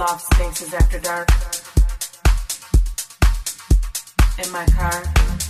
Lost Spaces After Dark. In my car.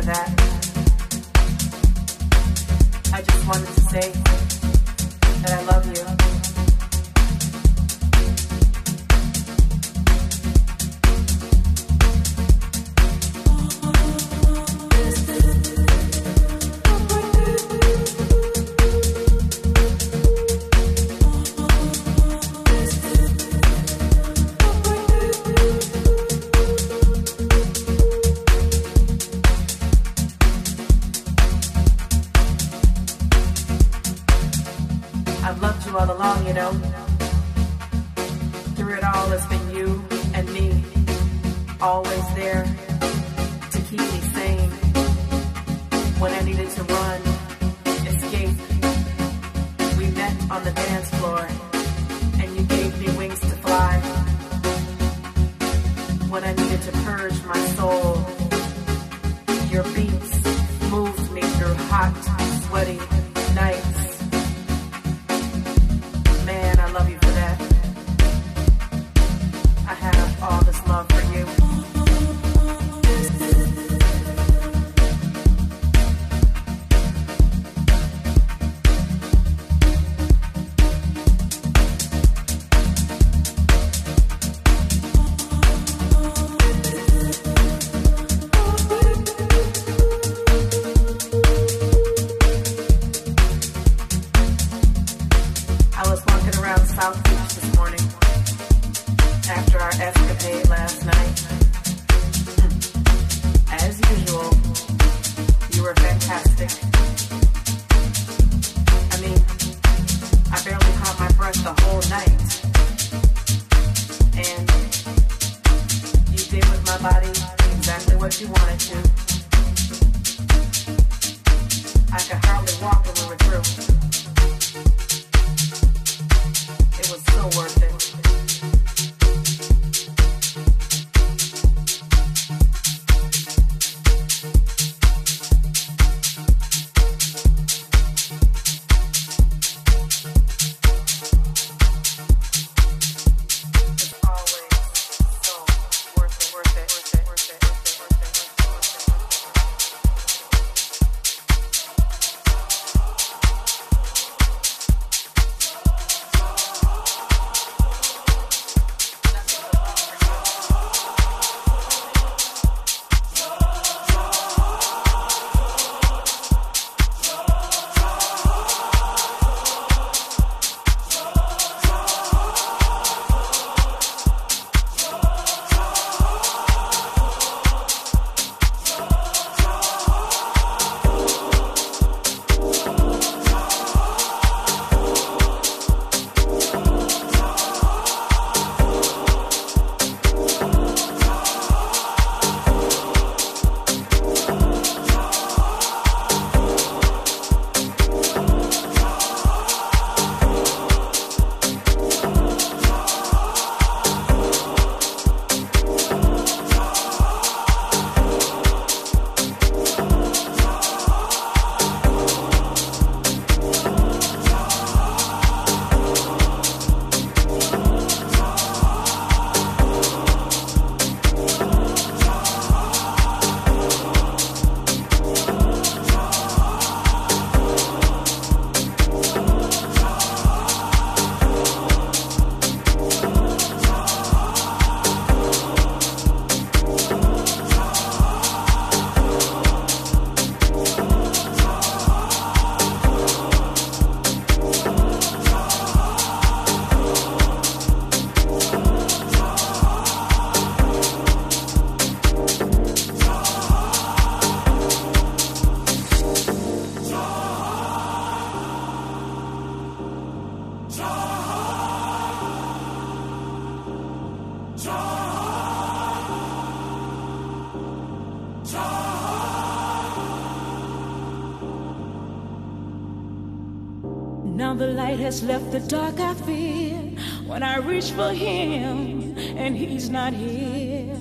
for that. I just wanted to say that I love you. I South Beach this morning after our escapade last night. As usual, you were fantastic. I mean, I barely caught my breath the whole night. And you did with my body exactly what you wanted to. I could hardly walk when we were through. The dark I fear when I reach for him and he's not here.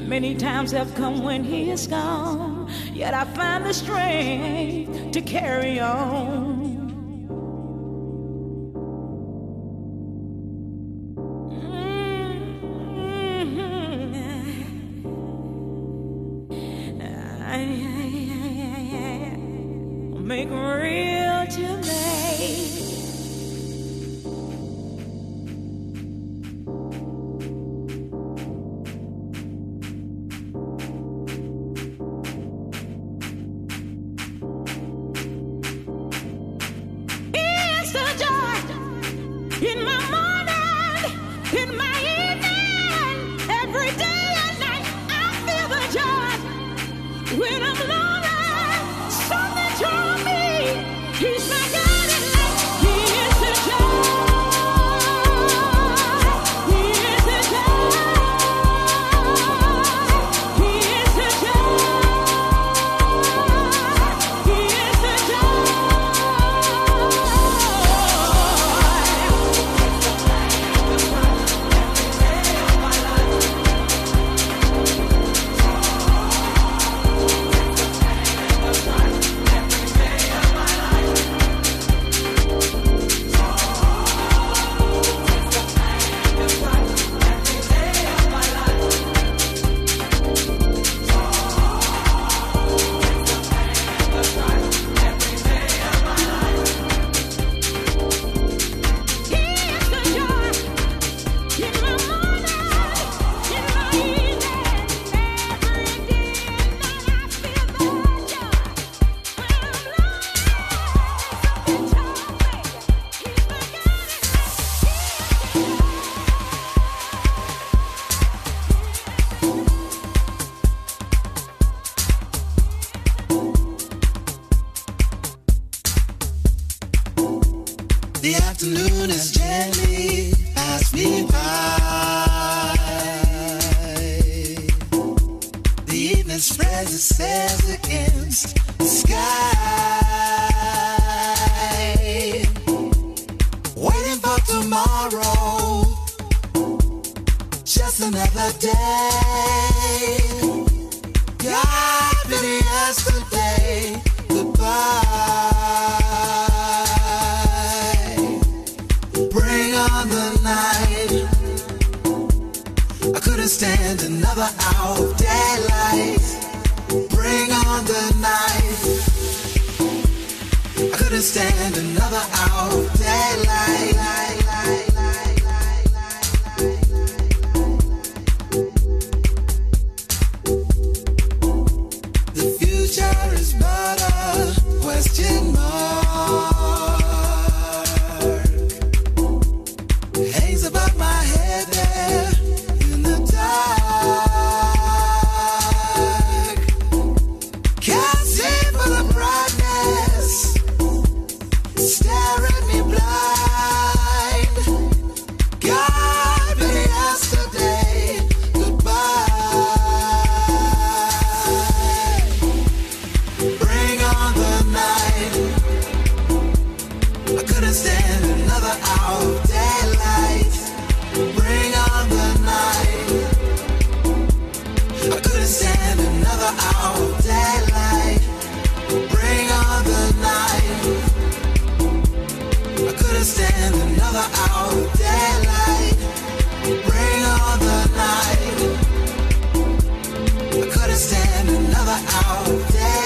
Many times have come when he is gone, yet I find the strength to carry on. It's another day. Happy yesterday. Goodbye. Bring on the night. I couldn't stand another hour of daylight. Bring on the night. I couldn't stand another hour of daylight. question mark another hour. Day.